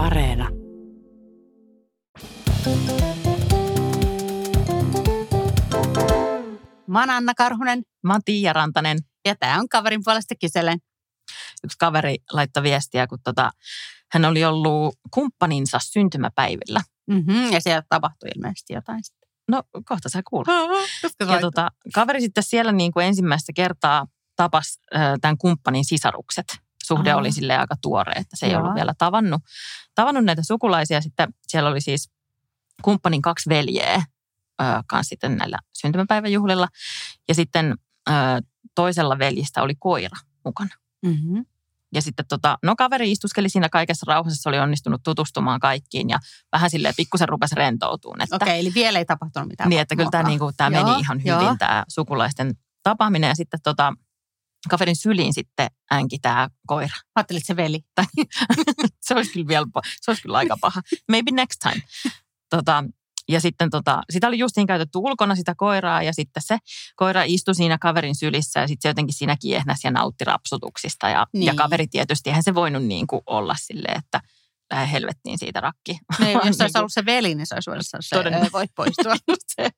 Areena. Mä oon Anna Karhunen Mä oon Tiia Rantanen. ja tää on kaverin puolesta kyselen. Yksi kaveri laittoi viestiä, kun tota, hän oli ollut kumppaninsa syntymäpäivillä. Mm-hmm, ja siellä tapahtui ilmeisesti jotain sitten. No kohta sä kuulet. Ja tota, kaveri sitten siellä niin kuin ensimmäistä kertaa tapas äh, tämän kumppanin sisarukset. Suhde Aa. oli sille aika tuore, että se ei Joo. ollut vielä tavannut, tavannut näitä sukulaisia. Sitten siellä oli siis kumppanin kaksi veljeä äh, kanssa sitten näillä syntymäpäiväjuhlilla. Ja sitten äh, toisella veljistä oli koira mukana. mm-hmm. Ja sitten tota, no kaveri istuskeli siinä kaikessa rauhassa, se oli onnistunut tutustumaan kaikkiin ja vähän silleen pikkusen rupesi rentoutumaan. Että, Okei, eli vielä ei tapahtunut mitään. niin, että kyllä tämä, mokaa. niinku, tämä Joo, meni ihan joo. hyvin tämä sukulaisten tapaaminen. Ja sitten tota, kaverin syliin sitten äänki tämä koira. Ajattelin, että se veli. se olisi kyllä vielä, se olisi kyllä aika paha. Maybe next time. Tota, ja sitten tota, sitä oli justiin käytetty ulkona sitä koiraa ja sitten se koira istui siinä kaverin sylissä ja sitten se jotenkin siinä kiehnäsi ja nautti rapsutuksista. Ja, Niin. ja kaveri tietysti, eihän se voinut niin kuin olla silleen, että lähde helvettiin siitä rakki. Niin, jos se olisi kuin- ollut se veli, niin se olisi voinut sanoa, se. "Ö, voit poistua. Se.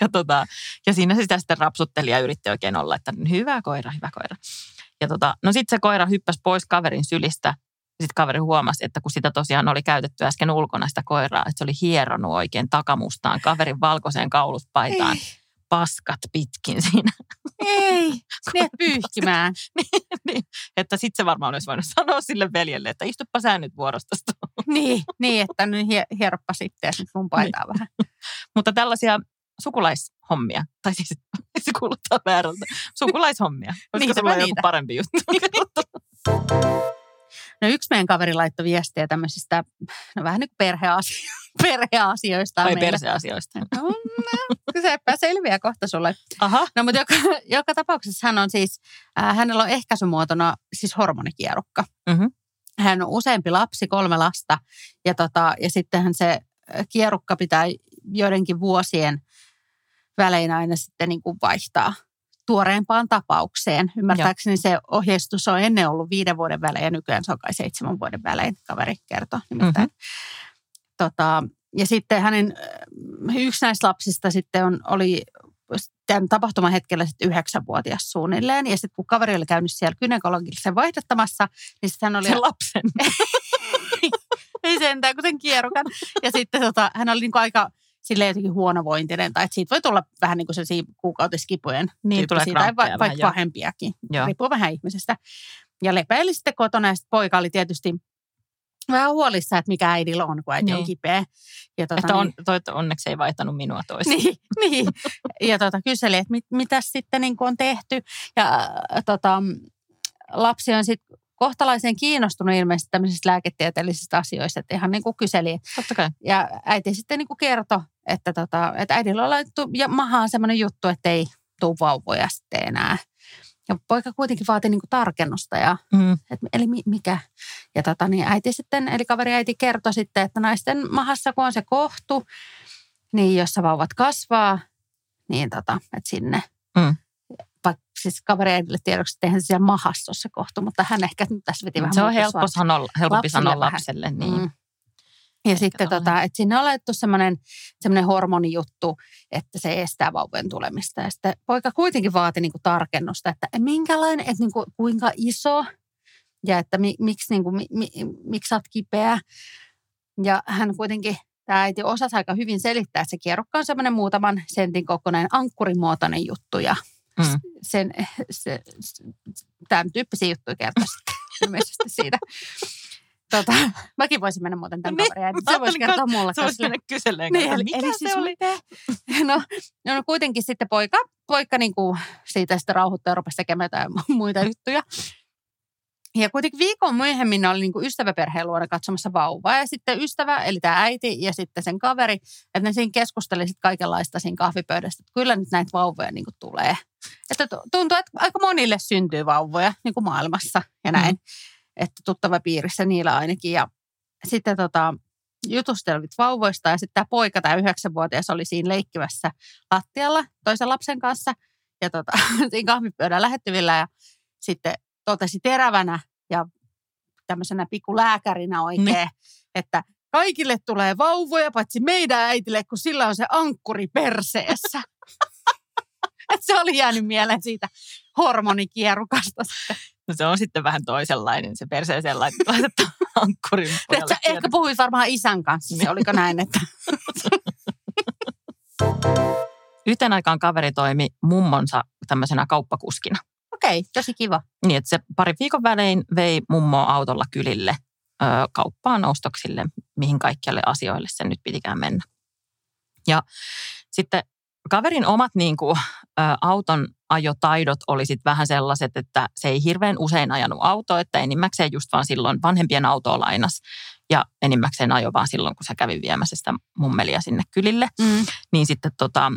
ja, tota, ja siinä se sitä sitten rapsutteli ja yritti oikein olla, että hyvä koira, hyvä koira. Ja tota, no sitten se koira hyppäsi pois kaverin sylistä. Sitten kaveri huomasi, että kun sitä tosiaan oli käytetty äsken ulkona sitä koiraa, että se oli hieronut oikein takamustaan kaverin valkoiseen kauluspaitaan. Ei, Paskat pitkin siinä. ei, ne pyyhkimään. niin, että sitten se varmaan olisi voinut sanoa sille veljelle, että istuppa sä nyt vuorostasta. niin, niin, että nyt hie, hieroppa sitten nyt mun paitaa vähän. Mutta tällaisia sukulaishommia, tai siis se kuulostaa väärältä, sukulaishommia. Olisiko Niitäpä sulla joku niitä. parempi juttu? No yksi meidän kaveri laittoi viestiä tämmöisistä, no vähän niin kuin perheasio- perheasioista. Vai perseasioista. No, no, sepä selviää kohta sulle. Aha. No mutta joka, joka tapauksessa hän on siis, äh, hänellä on ehkäisymuotona siis hormonikierukka. Mhm. Hän on useampi lapsi, kolme lasta ja, tota, ja sittenhän se äh, kierukka pitää joidenkin vuosien välein aina sitten niin kuin vaihtaa tuoreempaan tapaukseen. Ymmärtääkseni se ohjeistus on ennen ollut viiden vuoden välein ja nykyään se on kai seitsemän vuoden välein, kaveri kertoi nimittäin. Mm-hmm. Tota, ja sitten hänen äh, yksi näistä lapsista sitten on, oli tämän tapahtuman hetkellä sitten yhdeksänvuotias suunnilleen. Ja sitten kun kaveri oli käynyt siellä gynekologissa vaihdattamassa, niin sitten hän oli... Sen lapsen. ei sentään, kuten kierukan. Ja sitten tota, hän oli niinku aika sille jotenkin huonovointinen, tai että siitä voi tulla vähän niin kuin sellaisia kuukautiskipujen Niin, tulee tyyppisiä, tai va- vaikka joo. pahempiakin. Joo. Riippuu vähän ihmisestä. Ja lepäili sitten kotona, ja sitten poika oli tietysti vähän huolissa, että mikä äidillä on, kun äiti niin. on Niin. kipeä. Ja tota, Että on, toi, onneksi ei vaihtanut minua toista. niin, niin. Ja tota, kyseli, että mit, mitä sitten niin kuin on tehty. Ja tota, lapsi on sitten kohtalaisen kiinnostunut ilmeisesti tämmöisistä lääketieteellisistä asioista, että ihan niin kuin kyseli. Totta kai. Ja äiti sitten niin kuin kertoi, että, tota, että äidillä on laitettu ja mahaan semmoinen juttu, että ei tule vauvoja sitten enää. Ja poika kuitenkin vaati niin kuin tarkennusta ja Mm. että eli mi- mikä. Ja tota, niin äiti sitten, eli kaveri äiti kertoi sitten, että naisten mahassa kun on se kohtu, niin jossa vauvat kasvaa, niin tota, että sinne. Mm. Vaikka siis kaveri äidille tiedoksi, että eihän se siellä mahassa ole se kohtu, mutta hän ehkä nyt tässä veti vähän Se on helppo sanoa, helpompi Lapsille sanoa vähän. lapselle. Niin. Mm. Ja sitten tota, että sinne on laitettu semmoinen, semmoinen hormonijuttu, että se estää vauvojen tulemista. Ja sitten poika kuitenkin vaati niin kuin tarkennusta, että minkälainen, että niin kuin, kuinka iso ja että mi, miksi, niin kuin, mi, mi, miksi sä oot kipeä. Ja hän kuitenkin, tämä äiti osasi aika hyvin selittää, että se kierrokka on semmoinen muutaman sentin kokoinen ankkurimuotoinen juttu ja Mm. sen, se, se, tämän tyyppisiä juttuja kertoi sitten ilmeisesti siitä. Tota, mäkin voisin mennä muuten tämän Niin, kaverin mä Se voisi kertoa mulle. Se voisi mennä kyseleen, Niin, eli, mikä eli se siis oli? Mitä? No, no kuitenkin sitten poika, poika niin kuin siitä sitten rauhoittaa ja rupesi tekemään jotain muita juttuja. Ja kuitenkin viikon myöhemmin oli niin kuin ystäväperheen luona katsomassa vauvaa. Ja sitten ystävä, eli tämä äiti ja sitten sen kaveri, että ne siinä keskusteli sitten kaikenlaista siinä kahvipöydästä. Että kyllä nyt näitä vauvoja niin kuin tulee. Että tu- tuntuu, että aika monille syntyy vauvoja niin kuin maailmassa ja näin. Mm. Että tuttava piirissä niillä ainakin. Ja sitten tota, jutustelivat vauvoista ja sitten tämä poika, tämä yhdeksänvuotias, oli siinä leikkimässä lattialla toisen lapsen kanssa ja tota, siinä kahvipöydän lähettyvillä ja sitten totesi terävänä ja tämmöisenä pikkulääkärinä oikein, Niin. että kaikille tulee vauvoja, paitsi meidän äitille, kun sillä on se ankkuri perseessä. Et se oli jäänyt mieleen siitä hormonikierukasta. No se on sitten vähän toisenlainen, se perseeseen lait- laitettu ankkurin pojalle ehkä puhuit varmaan isän kanssa, se Niin. oliko näin, että Yhteen aikaan kaveri toimi mummonsa tämmöisenä kauppakuskina. okei, okay, tosi kiva. Niin, että se pari viikon välein vei mummoa autolla kylille ö, kauppaan ostoksille, mihin kaikkialle asioille sen nyt pitikään mennä. Ja sitten kaverin omat niin kuin, ö, auton ajotaidot oli sit vähän sellaiset, että se ei hirveän usein ajanut autoa, että enimmäkseen just vaan silloin vanhempien autoa lainas ja enimmäkseen ajo vaan silloin, kun se kävi viemässä sitä mummelia sinne kylille Mm. niin sitten tota,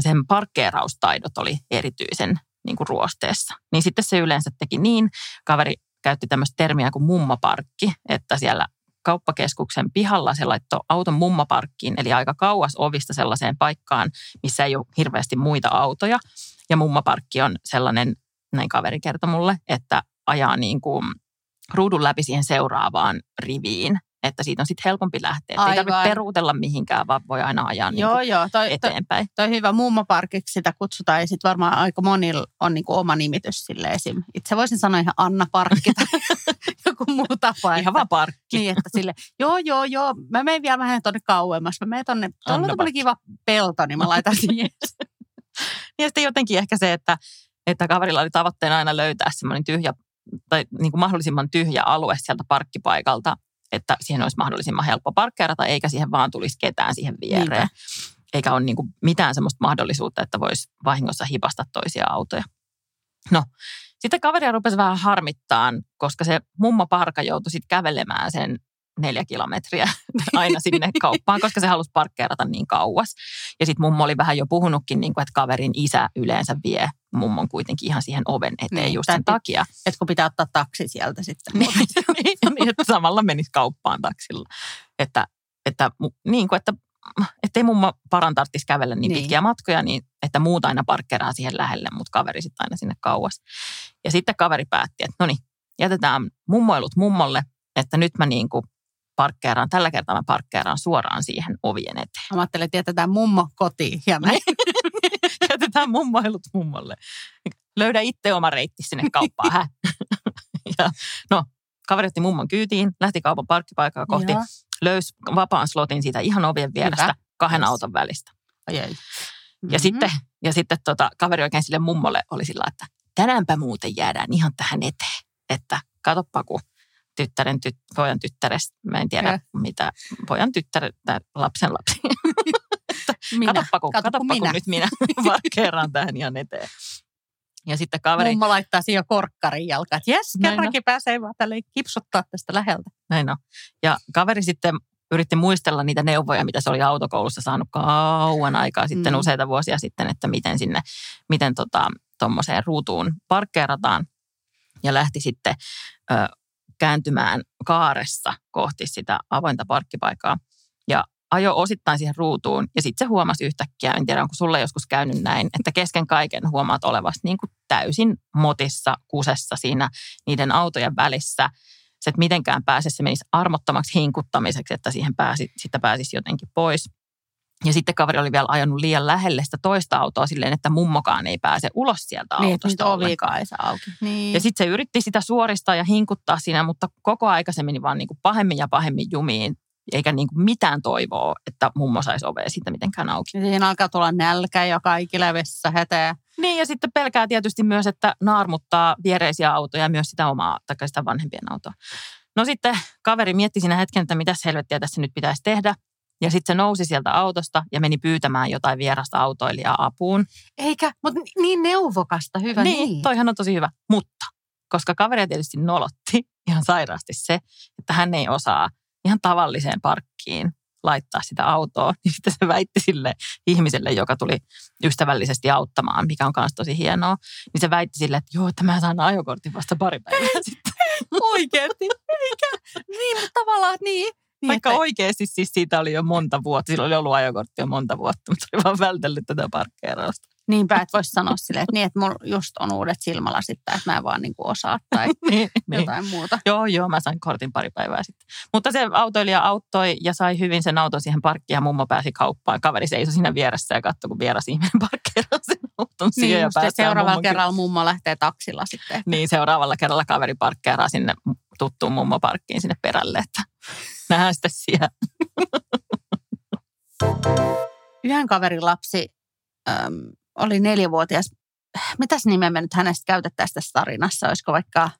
sen parkkeeraustaidot oli erityisen niin kuin ruosteessa. Niin sitten se yleensä teki niin, kaveri käytti tämmöistä termiä kuin mummaparkki, että siellä kauppakeskuksen pihalla se laittoi auton mummaparkkiin, eli aika kauas ovista sellaiseen paikkaan, missä ei ole hirveästi muita autoja. Ja mummaparkki on sellainen, näin kaveri kertoi mulle, että ajaa niin kuin ruudun läpi siihen seuraavaan riviin, että siitä on sitten helpompi lähteä. Että Ei Aivan. tarvitse peruutella mihinkään, vaan voi aina ajaa niin Joo, joo, toi, toi, eteenpäin. toi hyvä mummoparkiksi sitä kutsutaan ja sitten varmaan aika monilla on niinku oma nimitys sille esim. Itse voisin sanoa ihan Anna Parkki tai joku muu tapa. Ihan että- vaan parkki. Niin, että sille, joo, joo, joo, mä menen vielä vähän tonne kauemmas. Mä menen tonne, tuolla on kiva pelto, niin mä laitan siihen. Ja sitten jotenkin ehkä se, että, että kaverilla oli tavoitteena aina löytää semmoinen tyhjä, tai niin kuin mahdollisimman tyhjä alue sieltä parkkipaikalta, että siihen olisi mahdollisimman helppo parkkeerata, eikä siihen vaan tulisi ketään siihen viereen. Niinpä. Eikä ole niin kuin mitään semmoista mahdollisuutta, että voisi vahingossa hipasta toisia autoja. No, sitten kaveria rupesi vähän harmittaan, koska se mummo parka joutui sitten kävelemään sen neljä kilometriä aina sinne kauppaan, koska se halusi parkkeerata niin kauas. Ja sitten mummo oli vähän jo puhunutkin, niin kuin, että kaverin isä yleensä vie mummon kuitenkin ihan siihen oven eteen Niin, just sen täytyy- takia. Että kun pitää ottaa taksi sieltä sitten. niin, niin, että samalla menisi kauppaan taksilla. Että, että, niin kuin, että ettei mummo paran tarvitsisi kävellä niin, Niin. niin pitkiä matkoja, niin että muut aina parkkeraa siihen lähelle, mutta kaveri sitten aina sinne kauas. Ja sitten kaveri päätti, että no niin, jätetään mummoilut mummolle, että nyt mä niin kuin parkkeeraan, tällä kertaa mä parkkeeraan suoraan siihen ovien eteen. Mä ajattelin, että jätetään mummo kotiin. Ja mä, Jätetään mummoilut mummolle. Löydä itse oma reitti sinne kauppaan. Hä? ja, no, kaveri otti mummon kyytiin, lähti kaupan parkkipaikkaa kohti, Joo. löysi vapaan slotin siitä ihan ovien vierestä Hyvä. kahden Yes. auton välistä. Ai, ai. Ja Mhm. sitten, ja sitten tota, kaveri oikein sille mummolle oli sillä, että tänäänpä muuten jäädään ihan tähän eteen. Että katoppa, kun tyttären, tyt, pojan tyttärestä, mä en tiedä Joo. mitä, pojan tyttären tai lapsen lapsi. minä. Katoppa, kun, Kato, kun katoppa, kun minä. nyt minä parkkeeraan tähän ihan eteen. Ja sitten kaveri, Mummo laittaa siihen korkkarin jalkaan. että Jes, on. kerrankin pääsee vaan tälleen kipsuttaa tästä läheltä. näin on. Ja kaveri sitten yritti muistella niitä neuvoja, mitä se oli autokoulussa saanut kauan aikaa sitten, Mm. useita vuosia sitten, että miten sinne, miten tota, tuommoiseen ruutuun parkkeerataan. Ja lähti sitten ö, kääntymään kaaressa kohti sitä avointa parkkipaikkaa. Ja ajo osittain siihen ruutuun ja sitten se huomasi yhtäkkiä, en tiedä onko sulle joskus käynyt näin, että kesken kaiken huomaat olevasi niin kuin täysin motissa, kusessa siinä niiden autojen välissä. Se, että mitenkään pääse, se menisi armottomaksi hinkuttamiseksi, että siihen pääsi, sitä pääsisi jotenkin pois. Ja sitten kaveri oli vielä ajanut liian lähelle sitä toista autoa silleen, että mummokaan ei pääse ulos sieltä Niin, autosta ollenkaan. ei saa auki. Niin. Ja sitten se yritti sitä suoristaa ja hinkuttaa siinä, mutta koko aika se meni vaan niin kuin pahemmin ja pahemmin jumiin, eikä niin kuin mitään toivoa, että mummo saisi ovea siitä mitenkään auki. Ja siinä alkaa tulla nälkä ja kaikille vessa hätää. Niin ja sitten pelkää tietysti myös, että naarmuttaa viereisiä autoja ja myös sitä omaa, tai sitä vanhempien autoa. No sitten kaveri mietti siinä hetken, että mitä helvettiä tässä nyt pitäisi tehdä. Ja sitten se nousi sieltä autosta ja meni pyytämään jotain vierasta autoilijaa apuun. Eikä, mutta niin neuvokasta, hyvä niin. niin, toihan on tosi hyvä. Mutta koska kaveri tietysti nolotti ihan sairaasti se, että hän ei osaa ihan tavalliseen parkkiin laittaa sitä autoa, niin sitten se väitti sille ihmiselle, joka tuli ystävällisesti auttamaan, mikä on myös tosi hienoa, niin se väitti sille, että joo, että mä saan ajokortin vasta pari päivää sitten. Oikeasti, eikä. Niin, mutta tavallaan niin. Niin Vaikka että- oikeasti siis siitä oli jo monta vuotta, sillä oli ollut ajokortti jo monta vuotta, mutta oli vaan vältellyt tätä parkkeerausta. Niinpä, että voisi sanoa silleen, että niin, että mulla just on uudet silmälasit tai että mä en vaan niin kuin osaa tai niin, niin. jotain muuta. Joo, joo, mä sain kortin pari päivää sitten. Mutta se autoilija auttoi ja sai hyvin sen auton siihen parkkiin ja mummo pääsi kauppaan. Kaveri seisoi siinä vieressä ja katsoi, kun vieras ihminen parkkeeraa sen auton siihen Niin, just, ja päästään seuraavalla mummon kerralla mummo lähtee taksilla sitten. Niin, seuraavalla kerralla kaveri parkkeeraa sinne tuttuun mummoparkkiin sinne perälle, että nähdään siellä. Yhden kaverin lapsi äm, oli neljävuotias. Mitäs nimeä me nyt hänestä käytettäisiin tässä tarinassa? Olisiko vaikka...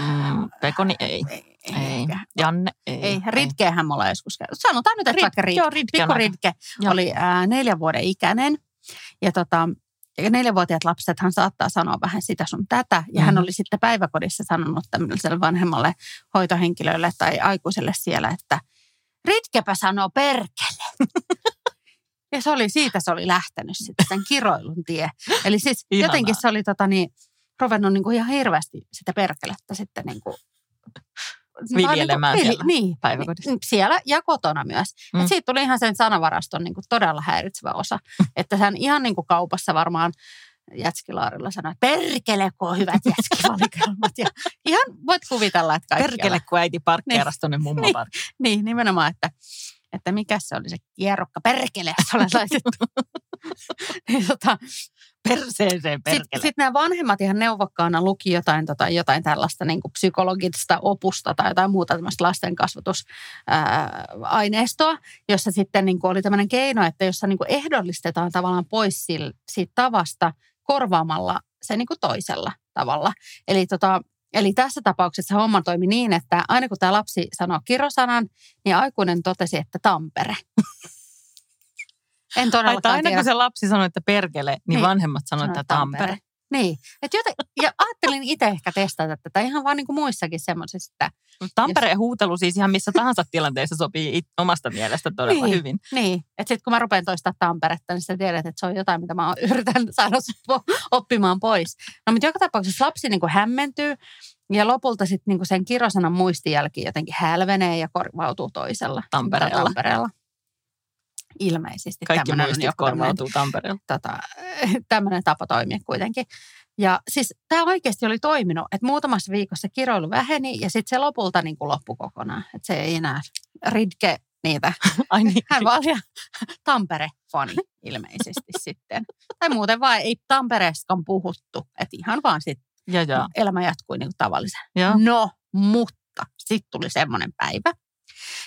Mm, Pekoni ei. Ei. Ei. Janne ei. Ei, Ritkeähän me ollaan joskus käynyt. Sanotaan nyt, että Rit- vaikka Ritke. joo, Ritke Pikku Ritke oli ää, neljän vuoden ikäinen. Ja tota, ja neljävuotiaat lapsethan saattaa sanoa vähän sitä sun tätä. Ja hän Mhm. oli sitten päiväkodissa sanonut tämmöiselle vanhemmalle hoitohenkilölle tai aikuiselle siellä, että Ritkepä sanoo perkele. ja se oli, siitä se oli lähtenyt sitten sen kiroilun tie. Eli siis Ihanaa. jotenkin se oli tota niin, ruvennut niin kuin ihan hirveästi sitä perkelettä sitten niin kuin, Viljelemään vili- siellä niin, päiväkodissa. niin, siellä ja kotona myös. Mm. Mm. Et siitä tuli ihan sen sanavaraston niin kuin todella häiritsevä osa. että hän ihan niin kuin kaupassa varmaan jätskilaarilla sanoi, että perkele, kun on hyvät jätskivalikoimat. ja ihan voit kuvitella, että kaikkialla. Perkele, kun äiti parkkeerasi tuonne mummoparkkiin. Niin, nimenomaan, että, että mikä se oli se kierrokka, perkele, se oli laitettu. Niin, tota, Perseeseen Sitten perkele. sit nämä vanhemmat ihan neuvokkaana luki jotain, tota, jotain tällaista niin kuin psykologista opusta tai jotain muuta tämmöistä lasten kasvatusaineistoa, jossa sitten niin kuin oli tämmöinen keino, että jossa niin kuin ehdollistetaan tavallaan pois siitä tavasta korvaamalla se niin kuin toisella tavalla. Eli, tota, eli tässä tapauksessa homma toimi niin, että aina kun tämä lapsi sanoo kirosanan, niin aikuinen totesi, että Tampere. En todellakaan aina tiedä. kun se lapsi sanoi, että perkele, niin, Niin. vanhemmat sanoivat, Sanoi että Tampere. Niin. Et joten, ja ajattelin itse ehkä testata tätä ihan vaan niin kuin muissakin semmoisissa, että Tampereen huutelu siis ihan missä tahansa tilanteessa sopii it, omasta mielestä todella Niin. hyvin. niin, että sitten kun mä rupean toistaa Tamperetta, niin sä tiedät, että se on jotain, mitä mä yritän saada oppimaan pois. No mutta joka tapauksessa lapsi niin kuin hämmentyy ja lopulta sitten niin sen kirosanan muistijälki jotenkin hälvenee ja korvautuu toisella. Tampereella. Tampereella. Ilmeisesti. Kaikki muistit korvautuu Tampereella. tota, tämmöinen tapa toimia kuitenkin. Ja siis tämä oikeasti oli toiminut, että muutamassa viikossa kiroilu väheni ja sitten se lopulta niin kuin loppui kokonaan. Että se ei enää ridke niitä. Ai niin. Hän vaan oli Tampere-fani ilmeisesti sitten. Tai muuten vaan ei Tampereestakaan puhuttu. Että ihan vaan sitten Ja, ja. elämä jatkui niin kuin tavallisen. ja. No, mutta sitten tuli semmoinen päivä,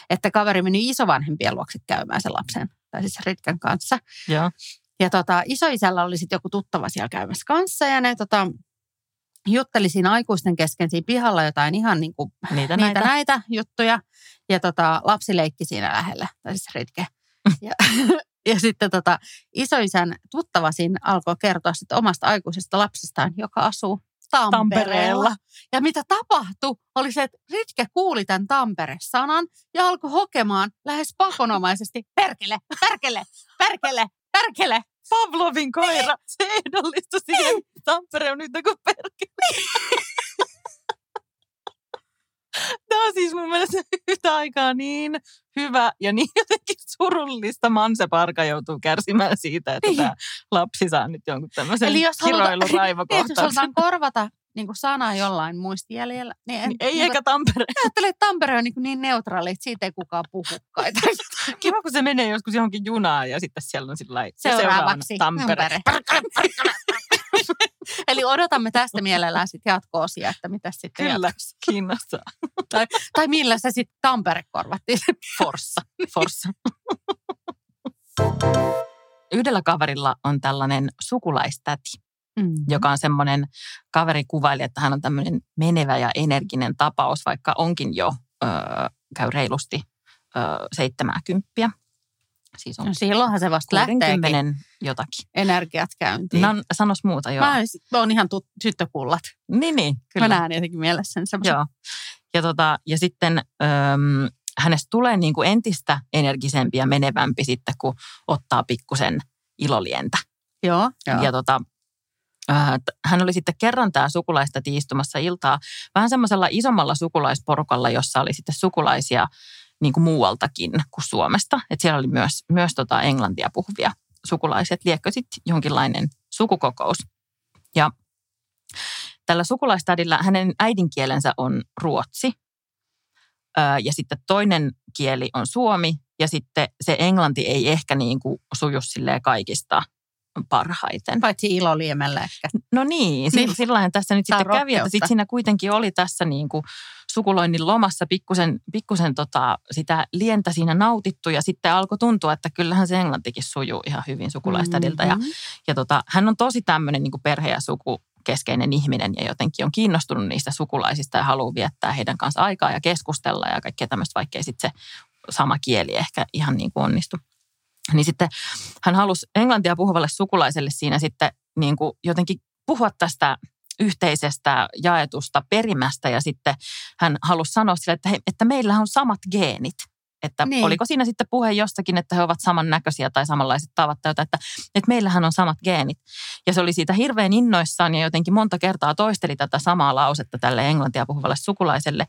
että kaveri meni isovanhempien luokse käymään sen lapsen, tai siis Ritken kanssa. ja. Ja tota, isoisällä oli sitten joku tuttava siellä käymässä kanssa ja ne tota, jutteli siinä aikuisten kesken siinä pihalla jotain ihan niin kuin Niitä, niitä näitä. näitä. näitä juttuja. Ja tota, lapsi leikki siinä lähellä, tai siis Ritke. Ja, ja sitten tota, isoisän tuttava siinä alkoi kertoa sitten omasta aikuisesta lapsestaan, joka asuu Tampereella. Tampereella. Ja mitä tapahtui, oli se, että Ritke kuuli tämän Tampere-sanan ja alkoi hokemaan lähes pakonomaisesti, perkele, perkele, perkele, perkele. Pavlovin koira, se ehdollistui siihen. Tampere on nyt kuin perkele. Tämä on siis mun mielestä yhtä aikaa niin hyvä ja niin jotenkin surullista. Manse Parka joutuu kärsimään siitä, että Niin. tämä lapsi saa nyt jonkun tämmöisen Eli jos kiroilun Niin, jos halutaan korvata niin kuin sana jollain muistijäljellä, niin, en, Niin ei niin eikä Tampere. ajattele, että Tampere on niin, niin neutraali, että siitä ei kukaan puhukaan. Kiva, kun se menee joskus johonkin junaan ja sitten siellä on sillä lailla, ja Seuraavaksi Tampere. Eli odotamme tästä mielellään sitten jatko-osia, että mitä sitten Kyllä, jatkossa. kiinnostaa. Tai millä se sitten Tampere korvattiin. Forssa. Forssa. Yhdellä kaverilla on tällainen sukulaistäti, Mm. joka on semmoinen, kaveri kuvaili, että hän on tämmöinen menevä ja energinen tapaus, vaikka onkin jo, öö, käy reilusti öö, seitsemääkymppiä. Siis on No silloinhan se vasta lähteekin 60 jotakin. energiat käyntiin. No, sanos muuta, joo. Mä, oon ihan tut- tyttökullat. Niin, niin, kyllä. Mä näen jotenkin mielessä sen semmoisen. Joo. Ja, tota, ja sitten öm, hänestä tulee niin kuin entistä energisempi ja menevämpi sitten, kun ottaa pikkusen ilolientä. Joo, joo. Ja tota, äh, hän oli sitten kerran tämä sukulaista tiistumassa iltaa vähän semmoisella isommalla sukulaisporukalla, jossa oli sitten sukulaisia niin kuin muualtakin kuin Suomesta. Et siellä oli myös, myös tota englantia puhuvia sukulaiset, liekkö sitten jonkinlainen sukukokous. Ja tällä sukulaistädillä hänen äidinkielensä on ruotsi. Öö, ja sitten toinen kieli on suomi. Ja sitten se englanti ei ehkä niin kuin suju kaikista parhaiten. Paitsi iloliemellä ehkä. No niin, niin. sillä tässä nyt sitten kävi, että sit siinä kuitenkin oli tässä niin kuin sukuloinnin lomassa pikkusen, pikkusen tota, sitä lientä siinä nautittu ja sitten alkoi tuntua, että kyllähän se englantikin sujuu ihan hyvin sukulaistädiltä. Mm-hmm. Ja, ja tota, hän on tosi tämmöinen niin kuin perhe- ja suku, keskeinen ihminen ja jotenkin on kiinnostunut niistä sukulaisista ja haluaa viettää heidän kanssa aikaa ja keskustella ja kaikkea tämmöistä, vaikkei sitten se sama kieli ehkä ihan niin kuin onnistu. Niin sitten hän halusi englantia puhuvalle sukulaiselle siinä sitten niin kuin jotenkin puhua tästä yhteisestä jaetusta perimästä ja sitten hän halusi sanoa sille, että, he, että meillä on samat geenit. Että niin. oliko siinä sitten puhe jostakin, että he ovat samannäköisiä tai samanlaiset tavat tai jotain, että, että meillähän on samat geenit. Ja se oli siitä hirveän innoissaan ja jotenkin monta kertaa toisteli tätä samaa lausetta tälle englantia puhuvalle sukulaiselle.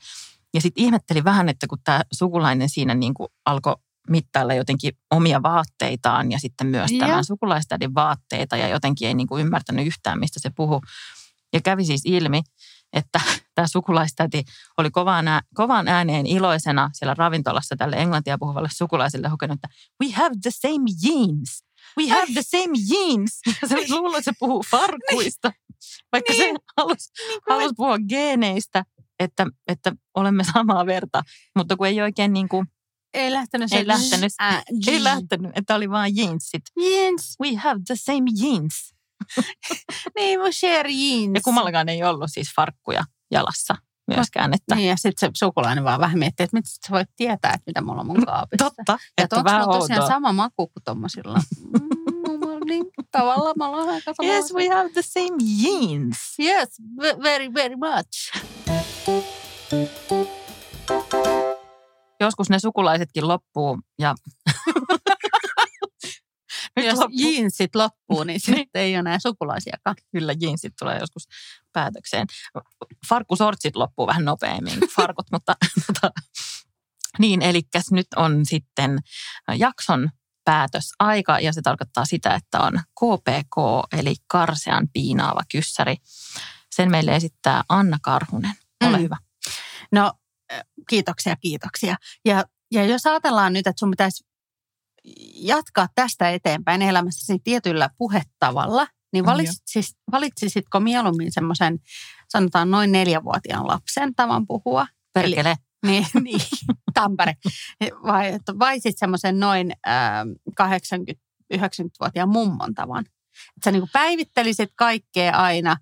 Ja sitten ihmetteli vähän, että kun tämä sukulainen siinä niin kuin alkoi mittailla jotenkin omia vaatteitaan ja sitten myös ja. tämän sukulaistädin vaatteita ja jotenkin ei niin kuin ymmärtänyt yhtään, mistä se puhuu. Ja kävi siis ilmi, että tämä sukulaistäti oli kovaan, ää, kovaan ääneen iloisena siellä ravintolassa tälle englantia puhuvalle sukulaiselle hokenut, että we have the same jeans. We have the same jeans. Ja se luulee, että se puhuu farkuista, vaikka niin. se halusi, niin halus puhua geeneistä, että, että olemme samaa verta, mutta kun ei oikein niin kuin ei lähtenyt se ei lähtenyt, äh, ei lähtenyt, että oli vain jeansit. Jeans. We have the same jeans. niin, mun share jeans. Ja kummallakaan ei ollut siis farkkuja jalassa myöskään. Että... Niin, ja sitten se sukulainen vaan vähän miettii, että miten sä voit tietää, että mitä mulla on mun kaapissa. Totta. Ja että onko mulla tosiaan sama maku kuin tuommoisilla mm, niin, tavallaan me ollaan aika Yes, we have the same jeans. Yes, very, very much. Joskus ne sukulaisetkin loppuu ja Nyt Jos loppu. jeansit loppuu, niin sitten ei ole enää sukulaisiakaan. Kyllä, jeansit tulee joskus päätökseen. Farkkusortsit loppuu vähän nopeammin kuin farkut, mutta tota, niin, eli nyt on sitten jakson päätösaika ja se tarkoittaa sitä, että on KPK eli karsean piinaava kyssäri. Sen meille esittää Anna Karhunen. Ole mm. hyvä. No kiitoksia, kiitoksia. Ja, ja jos ajatellaan nyt, että sun pitäisi jatkaa tästä eteenpäin elämässäsi tietyllä puhetavalla, niin valitsit, siis, valitsisitko mieluummin semmoisen, sanotaan noin neljävuotiaan lapsen tavan puhua? Perkele. Eli, niin, niin, Tampere. Vai, vai sitten semmoisen noin äh, 80-90-vuotiaan mummon tavan. Että sä niin päivittelisit kaikkea aina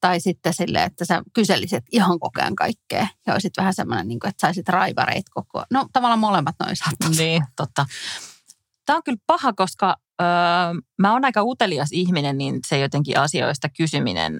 tai sitten sille, että sä kyselisit ihan koko ajan kaikkea ja olisit vähän semmoinen, niin kuin, että saisit raivareit koko ajan. No tavallaan molemmat noin saattaa. Niin, totta. Tämä on kyllä paha, koska öö, mä oon aika utelias ihminen, niin se jotenkin asioista kysyminen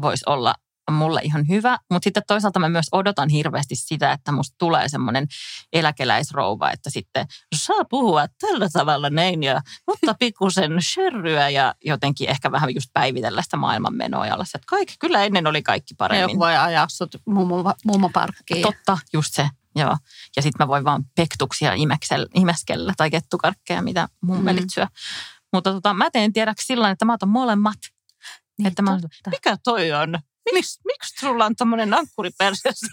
voisi olla mulle ihan hyvä, mutta sitten toisaalta mä myös odotan hirveästi sitä, että musta tulee semmoinen eläkeläisrouva, että sitten saa puhua tällä tavalla näin ja mutta pikkusen sherryä ja jotenkin ehkä vähän just päivitellä sitä maailmanmenoa ja olla että kaikki, kyllä ennen oli kaikki paremmin. Joku voi ajaa sut mummo, parkkiin. Totta, just se. Joo. Ja sitten mä voin vaan pektuksia imeskellä tai kettukarkkeja, mitä mun mm. syö. Mutta tota, mä teen tiedäksi sillä että mä otan molemmat. Niin, että mä, mikä toi on? miksi, miksi sulla on tämmöinen ankkuri perseessä?